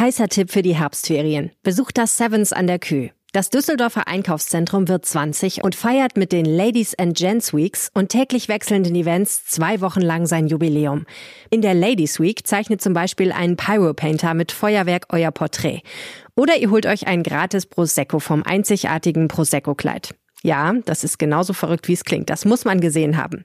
Heißer Tipp für die Herbstferien. Besucht das Sevens an der Kühe. Das Düsseldorfer Einkaufszentrum wird 20 und feiert mit den Ladies and Gents Weeks und täglich wechselnden Events zwei Wochen lang sein Jubiläum. In der Ladies Week zeichnet zum Beispiel ein Pyropainter mit Feuerwerk euer Porträt. Oder ihr holt euch ein gratis Prosecco vom einzigartigen Prosecco-Kleid. Ja, das ist genauso verrückt, wie es klingt. Das muss man gesehen haben.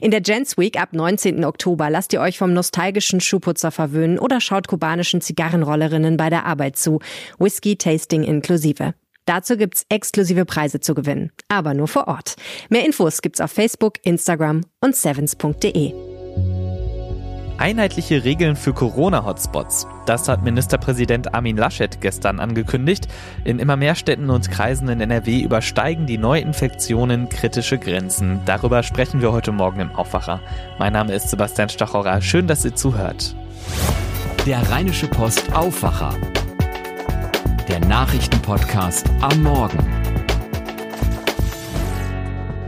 In der Gents Week ab 19. Oktober lasst ihr euch vom nostalgischen Schuhputzer verwöhnen oder schaut kubanischen Zigarrenrollerinnen bei der Arbeit zu. Whisky-Tasting inklusive. Dazu gibt's exklusive Preise zu gewinnen, aber nur vor Ort. Mehr Infos gibt's auf Facebook, Instagram und sevens.de. Einheitliche Regeln für Corona-Hotspots. Das hat Ministerpräsident Armin Laschet gestern angekündigt. In immer mehr Städten und Kreisen in NRW übersteigen die Neuinfektionen kritische Grenzen. Darüber sprechen wir heute Morgen im Aufwacher. Mein Name ist Sebastian Stachorer. Schön, dass ihr zuhört. Der Rheinische Post Aufwacher. Der Nachrichtenpodcast am Morgen.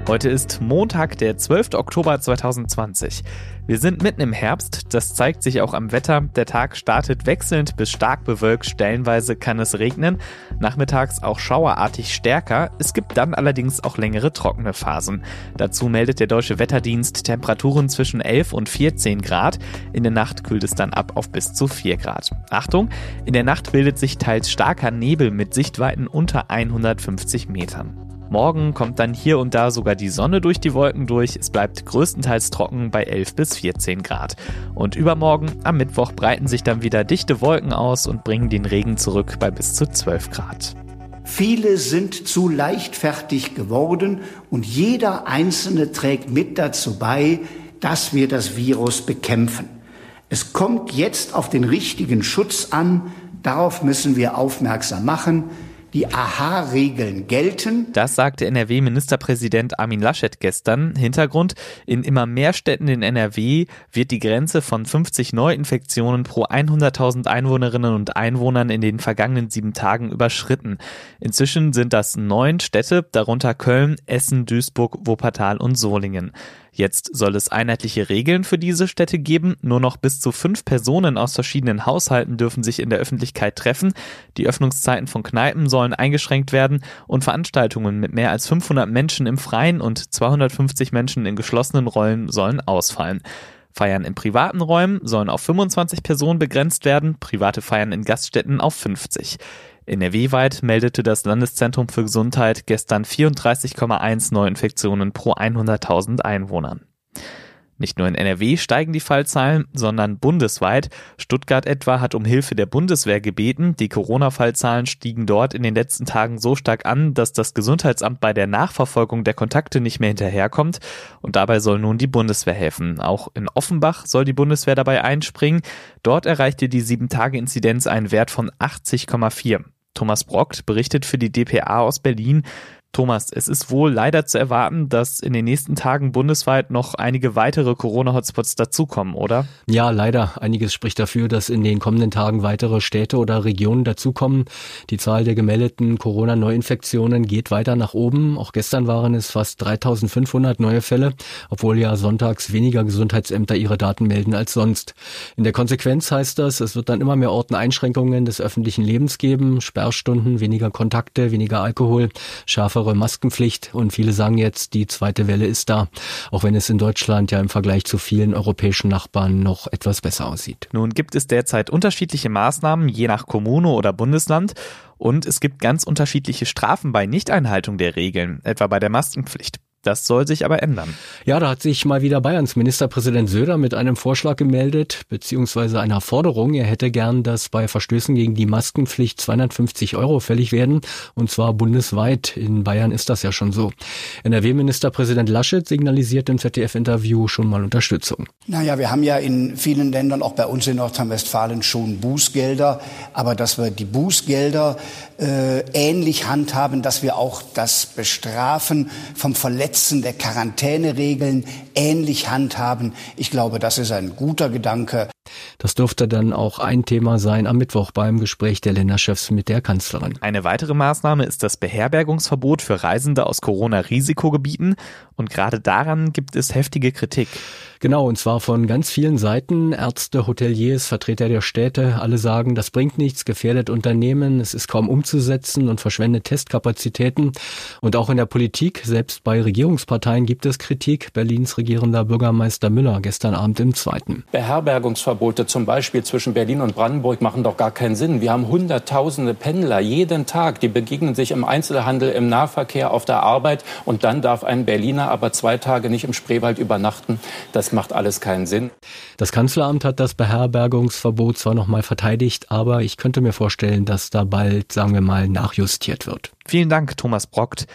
Heute ist Montag, der 12. Oktober 2020. Wir sind mitten im Herbst, das zeigt sich auch am Wetter. Der Tag startet wechselnd bis stark bewölkt, stellenweise kann es regnen, nachmittags auch schauerartig stärker. Es gibt dann allerdings auch längere trockene Phasen. Dazu meldet der Deutsche Wetterdienst Temperaturen zwischen 11 und 14 Grad. In der Nacht kühlt es dann ab auf bis zu 4 Grad. Achtung, in der Nacht bildet sich teils starker Nebel mit Sichtweiten unter 150 Metern. Morgen kommt dann hier und da sogar die Sonne durch die Wolken durch. Es bleibt größtenteils trocken bei 11 bis 14 Grad. Und übermorgen, am Mittwoch, breiten sich dann wieder dichte Wolken aus und bringen den Regen zurück bei bis zu 12 Grad. Viele sind zu leichtfertig geworden und jeder Einzelne trägt mit dazu bei, dass wir das Virus bekämpfen. Es kommt jetzt auf den richtigen Schutz an. Darauf müssen wir aufmerksam machen die Aha-Regeln gelten. Das sagte NRW-Ministerpräsident Armin Laschet gestern. Hintergrund, in immer mehr Städten in NRW wird die Grenze von 50 Neuinfektionen pro 100.000 Einwohnerinnen und Einwohnern in den vergangenen sieben Tagen überschritten. Inzwischen sind das neun Städte, darunter Köln, Essen, Duisburg, Wuppertal und Solingen. Jetzt soll es einheitliche Regeln für diese Städte geben. Nur noch bis zu fünf Personen aus verschiedenen Haushalten dürfen sich in der Öffentlichkeit treffen. Die Öffnungszeiten von Kneipen sollen eingeschränkt werden und Veranstaltungen mit mehr als 500 Menschen im Freien und 250 Menschen in geschlossenen Räumen sollen ausfallen. Feiern in privaten Räumen sollen auf 25 Personen begrenzt werden, private Feiern in Gaststätten auf 50. NRW-weit meldete das Landeszentrum für Gesundheit gestern 34,1 Neuinfektionen pro 100.000 Einwohnern. Nicht nur in NRW steigen die Fallzahlen, sondern bundesweit. Stuttgart etwa hat um Hilfe der Bundeswehr gebeten. Die Corona-Fallzahlen stiegen dort in den letzten Tagen so stark an, dass das Gesundheitsamt bei der Nachverfolgung der Kontakte nicht mehr hinterherkommt. Und dabei soll nun die Bundeswehr helfen. Auch in Offenbach soll die Bundeswehr dabei einspringen. Dort erreichte die 7-Tage-Inzidenz einen Wert von 80,4. Thomas Brockt berichtet für die DPA aus Berlin. Thomas, es ist wohl leider zu erwarten, dass in den nächsten Tagen bundesweit noch einige weitere Corona-Hotspots dazukommen, oder? Ja, leider. Einiges spricht dafür, dass in den kommenden Tagen weitere Städte oder Regionen dazukommen. Die Zahl der gemeldeten Corona-Neuinfektionen geht weiter nach oben. Auch gestern waren es fast 3500 neue Fälle, obwohl ja sonntags weniger Gesundheitsämter ihre Daten melden als sonst. In der Konsequenz heißt das, es wird dann immer mehr Orten Einschränkungen des öffentlichen Lebens geben, Sperrstunden, weniger Kontakte, weniger Alkohol, schärfere strengere Maskenpflicht und viele sagen jetzt, die zweite Welle ist da, auch wenn es in Deutschland ja im Vergleich zu vielen europäischen Nachbarn noch etwas besser aussieht. Nun gibt es derzeit unterschiedliche Maßnahmen, je nach Kommune oder Bundesland. Und es gibt ganz unterschiedliche Strafen bei Nichteinhaltung der Regeln, etwa bei der Maskenpflicht. Das soll sich aber ändern. Ja, da hat sich mal wieder Bayerns Ministerpräsident Söder mit einem Vorschlag gemeldet, beziehungsweise einer Forderung. Er hätte gern, dass bei Verstößen gegen die Maskenpflicht 250 Euro fällig werden, und zwar bundesweit. In Bayern ist das ja schon so. NRW-Ministerpräsident Laschet signalisiert im ZDF-Interview schon mal Unterstützung. Naja, wir haben ja in vielen Ländern, auch bei uns in Nordrhein-Westfalen, schon Bußgelder. Aber dass wir die Bußgelder äh, ähnlich handhaben, dass wir auch das Bestrafen vom Verletzten der Quarantäneregeln ähnlich handhaben. Ich glaube, das ist ein guter Gedanke. Das dürfte dann auch ein Thema sein am Mittwoch beim Gespräch der Länderchefs mit der Kanzlerin. Eine weitere Maßnahme ist das Beherbergungsverbot für Reisende aus Corona-Risikogebieten und gerade daran gibt es heftige Kritik. Genau, und zwar von ganz vielen Seiten. Ärzte, Hoteliers, Vertreter der Städte, alle sagen, das bringt nichts, gefährdet Unternehmen, es ist kaum umzusetzen und verschwendet Testkapazitäten. Und auch in der Politik, selbst bei Regierungsparteien gibt es Kritik. Berlins regierender Bürgermeister Müller gestern Abend im Zweiten. Beherbergungsverbote zum Beispiel zwischen Berlin und Brandenburg machen doch gar keinen Sinn. Wir haben hunderttausende Pendler jeden Tag, die begegnen sich im Einzelhandel, im Nahverkehr, auf der Arbeit und dann darf ein Berliner aber zwei Tage nicht im Spreewald übernachten. Das macht alles keinen Sinn. Das Kanzleramt hat das Beherbergungsverbot zwar nochmal verteidigt, aber ich könnte mir vorstellen, dass da bald, sagen wir mal, nachjustiert wird. Vielen Dank, Thomas Brockt.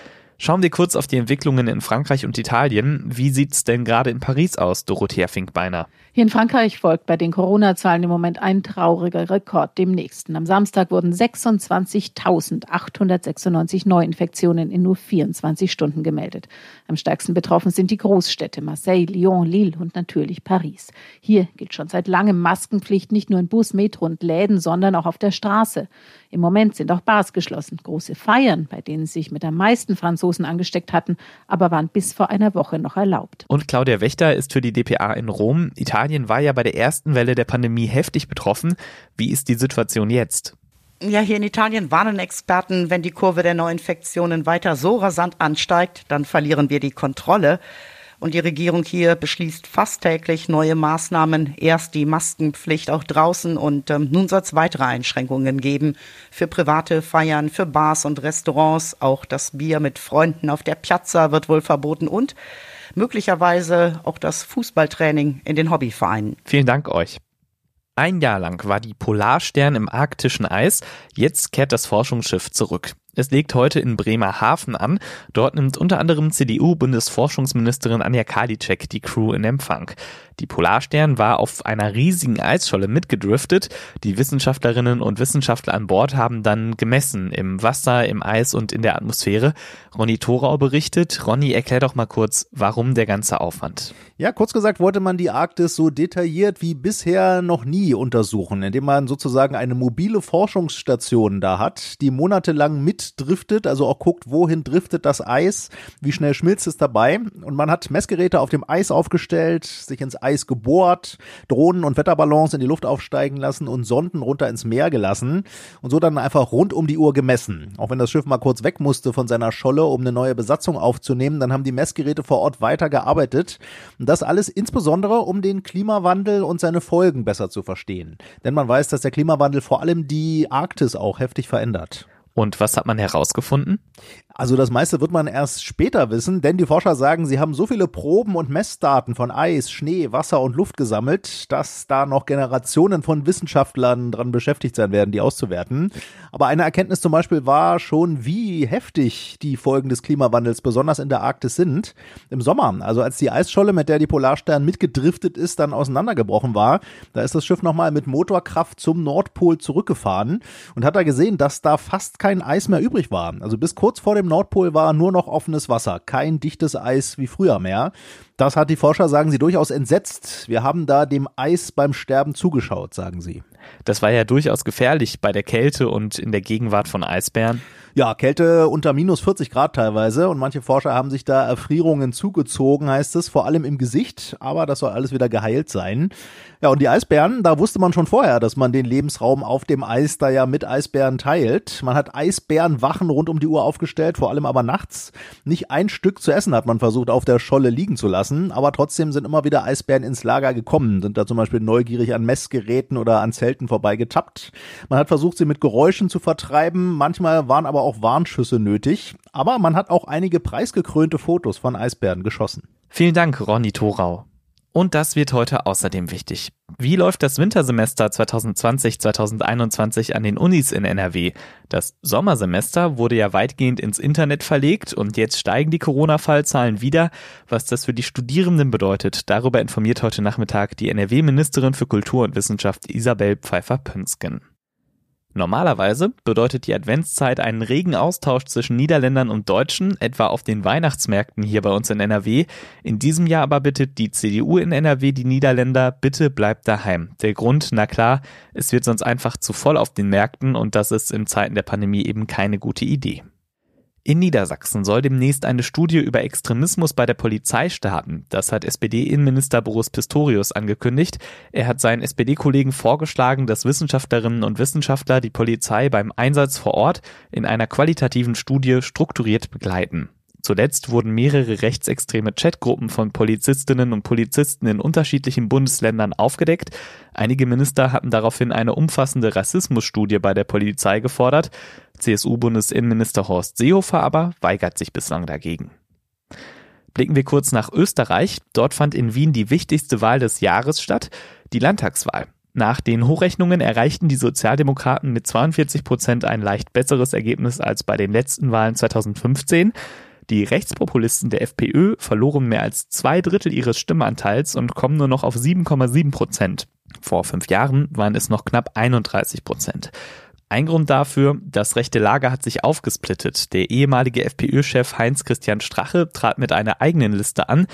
Schauen wir kurz auf die Entwicklungen in Frankreich und Italien. Wie sieht's denn gerade in Paris aus, Dorothea Finkbeiner? Hier in Frankreich folgt bei den Corona-Zahlen im Moment ein trauriger Rekord dem nächsten. Am Samstag wurden 26.896 Neuinfektionen in nur 24 Stunden gemeldet. Am stärksten betroffen sind die Großstädte Marseille, Lyon, Lille und natürlich Paris. Hier gilt schon seit langem Maskenpflicht nicht nur in Bus, Metro und Läden, sondern auch auf der Straße. Im Moment sind auch Bars geschlossen. Große Feiern, bei denen sich mit am meisten Franzosen angesteckt hatten, aber waren bis vor einer Woche noch erlaubt. Und Claudia Wächter ist für die DPA in Rom. Italien Italien war ja bei der ersten Welle der Pandemie heftig betroffen. Wie ist die Situation jetzt? Ja, hier in Italien warnen Experten, wenn die Kurve der Neuinfektionen weiter so rasant ansteigt, dann verlieren wir die Kontrolle. Und die Regierung hier beschließt fast täglich neue Maßnahmen. Erst die Maskenpflicht auch draußen und ähm, nun soll es weitere Einschränkungen geben für private Feiern, für Bars und Restaurants. Auch das Bier mit Freunden auf der Piazza wird wohl verboten und möglicherweise auch das Fußballtraining in den Hobbyvereinen. Vielen Dank euch. Ein Jahr lang war die Polarstern im arktischen Eis, jetzt kehrt das Forschungsschiff zurück. Es legt heute in Bremerhaven an. Dort nimmt unter anderem CDU-Bundesforschungsministerin Anja Karliczek die Crew in Empfang. Die Polarstern war auf einer riesigen Eisscholle mitgedriftet. Die Wissenschaftlerinnen und Wissenschaftler an Bord haben dann gemessen im Wasser, im Eis und in der Atmosphäre. Ronny Thorau berichtet. Ronny, erklär doch mal kurz, warum der ganze Aufwand. Ja, kurz gesagt wollte man die Arktis so detailliert wie bisher noch nie untersuchen, indem man sozusagen eine mobile Forschungsstation da hat, die monatelang mitdriftet, also auch guckt, wohin driftet das Eis, wie schnell schmilzt es dabei. Und man hat Messgeräte auf dem Eis aufgestellt, sich ins Eis gebohrt, Drohnen und Wetterballons in die Luft aufsteigen lassen und Sonden runter ins Meer gelassen und so dann einfach rund um die Uhr gemessen. Auch wenn das Schiff mal kurz weg musste von seiner Scholle, um eine neue Besatzung aufzunehmen, dann haben die Messgeräte vor Ort weiter gearbeitet. Und das alles insbesondere, um den Klimawandel und seine Folgen besser zu verstehen. Denn man weiß, dass der Klimawandel vor allem die Arktis auch heftig verändert. Und was hat man herausgefunden? Also das meiste wird man erst später wissen, denn die Forscher sagen, sie haben so viele Proben und Messdaten von Eis, Schnee, Wasser und Luft gesammelt, dass da noch Generationen von Wissenschaftlern dran beschäftigt sein werden, die auszuwerten. Aber eine Erkenntnis zum Beispiel war schon, wie heftig die Folgen des Klimawandels besonders in der Arktis sind. Im Sommer, also als die Eisscholle, mit der die Polarstern mitgedriftet ist, dann auseinandergebrochen war, da ist das Schiff nochmal mit Motorkraft zum Nordpol zurückgefahren und hat da gesehen, dass da fast kein Eis mehr übrig war. Also bis kurz vor dem Nordpol war nur noch offenes Wasser, kein dichtes Eis wie früher mehr. Das hat die Forscher, sagen sie, durchaus entsetzt. Wir haben da dem Eis beim Sterben zugeschaut, sagen sie. Das war ja durchaus gefährlich bei der Kälte und in der Gegenwart von Eisbären. Ja, Kälte unter minus 40 Grad teilweise und manche Forscher haben sich da Erfrierungen zugezogen, heißt es, vor allem im Gesicht, aber das soll alles wieder geheilt sein. Ja, und die Eisbären, da wusste man schon vorher, dass man den Lebensraum auf dem Eis da ja mit Eisbären teilt. Man hat Eisbärenwachen rund um die Uhr aufgestellt, vor allem aber nachts. Nicht ein Stück zu essen hat man versucht auf der Scholle liegen zu lassen, aber trotzdem sind immer wieder Eisbären ins Lager gekommen, sind da zum Beispiel neugierig an Messgeräten oder an Zelten vorbeigetappt. Man hat versucht, sie mit Geräuschen zu vertreiben, manchmal waren aber aber auch Warnschüsse nötig. Aber man hat auch einige preisgekrönte Fotos von Eisbären geschossen. Vielen Dank, Ronny Thorau. Und das wird heute außerdem wichtig. Wie läuft das Wintersemester 2020-2021 an den Unis in NRW? Das Sommersemester wurde ja weitgehend ins Internet verlegt und jetzt steigen die Corona-Fallzahlen wieder. Was das für die Studierenden bedeutet, darüber informiert heute Nachmittag die NRW-Ministerin für Kultur und Wissenschaft Isabel Pfeiffer-Pünsken. Normalerweise bedeutet die Adventszeit einen regen Austausch zwischen Niederländern und Deutschen, etwa auf den Weihnachtsmärkten hier bei uns in NRW. In diesem Jahr aber bittet die CDU in NRW die Niederländer, bitte bleibt daheim. Der Grund, na klar, es wird sonst einfach zu voll auf den Märkten und das ist in Zeiten der Pandemie eben keine gute Idee. In Niedersachsen soll demnächst eine Studie über Extremismus bei der Polizei starten. Das hat SPD-Innenminister Boris Pistorius angekündigt. Er hat seinen SPD-Kollegen vorgeschlagen, dass Wissenschaftlerinnen und Wissenschaftler die Polizei beim Einsatz vor Ort in einer qualitativen Studie strukturiert begleiten. Zuletzt wurden mehrere rechtsextreme Chatgruppen von Polizistinnen und Polizisten in unterschiedlichen Bundesländern aufgedeckt. Einige Minister hatten daraufhin eine umfassende Rassismusstudie bei der Polizei gefordert. CSU-Bundesinnenminister Horst Seehofer aber weigert sich bislang dagegen. Blicken wir kurz nach Österreich. Dort fand in Wien die wichtigste Wahl des Jahres statt, die Landtagswahl. Nach den Hochrechnungen erreichten die Sozialdemokraten mit 42 Prozent ein leicht besseres Ergebnis als bei den letzten Wahlen 2015. Die Rechtspopulisten der FPÖ verloren mehr als zwei Drittel ihres Stimmanteils und kommen nur noch auf 7,7 Prozent. Vor fünf Jahren waren es noch knapp 31 Prozent. Ein Grund dafür, das rechte Lager hat sich aufgesplittet. Der ehemalige FPÖ-Chef Heinz-Christian Strache trat mit einer eigenen Liste an,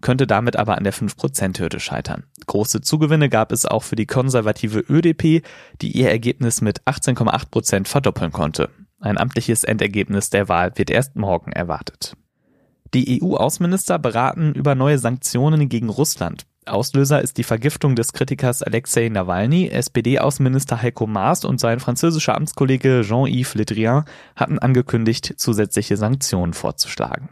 könnte damit aber an der 5%-Hürde scheitern. Große Zugewinne gab es auch für die konservative ÖDP, die ihr Ergebnis mit 18,8% verdoppeln konnte. Ein amtliches Endergebnis der Wahl wird erst morgen erwartet. Die EU-Außenminister beraten über neue Sanktionen gegen Russland. Auslöser ist die Vergiftung des Kritikers Alexei Nawalny. SPD-Außenminister Heiko Maas und sein französischer Amtskollege Jean-Yves Le Drian hatten angekündigt, zusätzliche Sanktionen vorzuschlagen.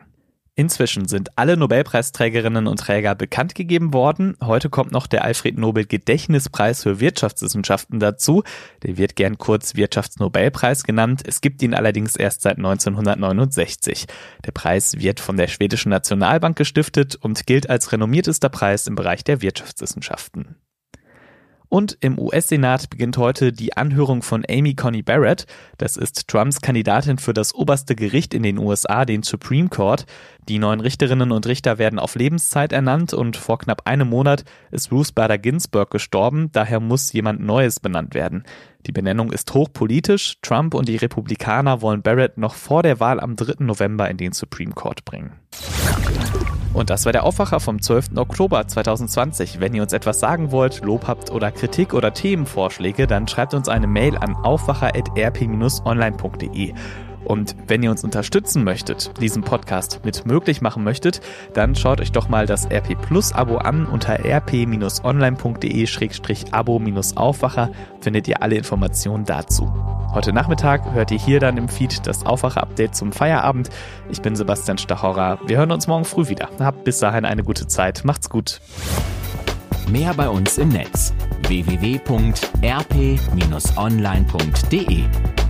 Inzwischen sind alle Nobelpreisträgerinnen und Träger bekannt gegeben worden. Heute kommt noch der Alfred Nobel Gedächtnispreis für Wirtschaftswissenschaften dazu. Der wird gern kurz Wirtschaftsnobelpreis genannt. Es gibt ihn allerdings erst seit 1969. Der Preis wird von der schwedischen Nationalbank gestiftet und gilt als renommiertester Preis im Bereich der Wirtschaftswissenschaften. Und im US-Senat beginnt heute die Anhörung von Amy Coney Barrett. Das ist Trumps Kandidatin für das oberste Gericht in den USA, den Supreme Court. Die neuen Richterinnen und Richter werden auf Lebenszeit ernannt und vor knapp einem Monat ist Ruth Bader Ginsburg gestorben. Daher muss jemand Neues benannt werden. Die Benennung ist hochpolitisch. Trump und die Republikaner wollen Barrett noch vor der Wahl am 3. November in den Supreme Court bringen. Und das war der Aufwacher vom 12. Oktober 2020. Wenn ihr uns etwas sagen wollt, Lob habt oder Kritik oder Themenvorschläge, dann schreibt uns eine Mail an aufwacher.rp-online.de. Und wenn ihr uns unterstützen möchtet, diesen Podcast mit möglich machen möchtet, dann schaut euch doch mal das RP Plus Abo an unter rp-online.de-abo-aufwacher findet ihr alle Informationen dazu. Heute Nachmittag hört ihr hier dann im Feed das Aufwacher-Update zum Feierabend. Ich bin Sebastian Stachorra. Wir hören uns morgen früh wieder. Habt bis dahin eine gute Zeit. Macht's gut. Mehr bei uns im Netz www.rp-online.de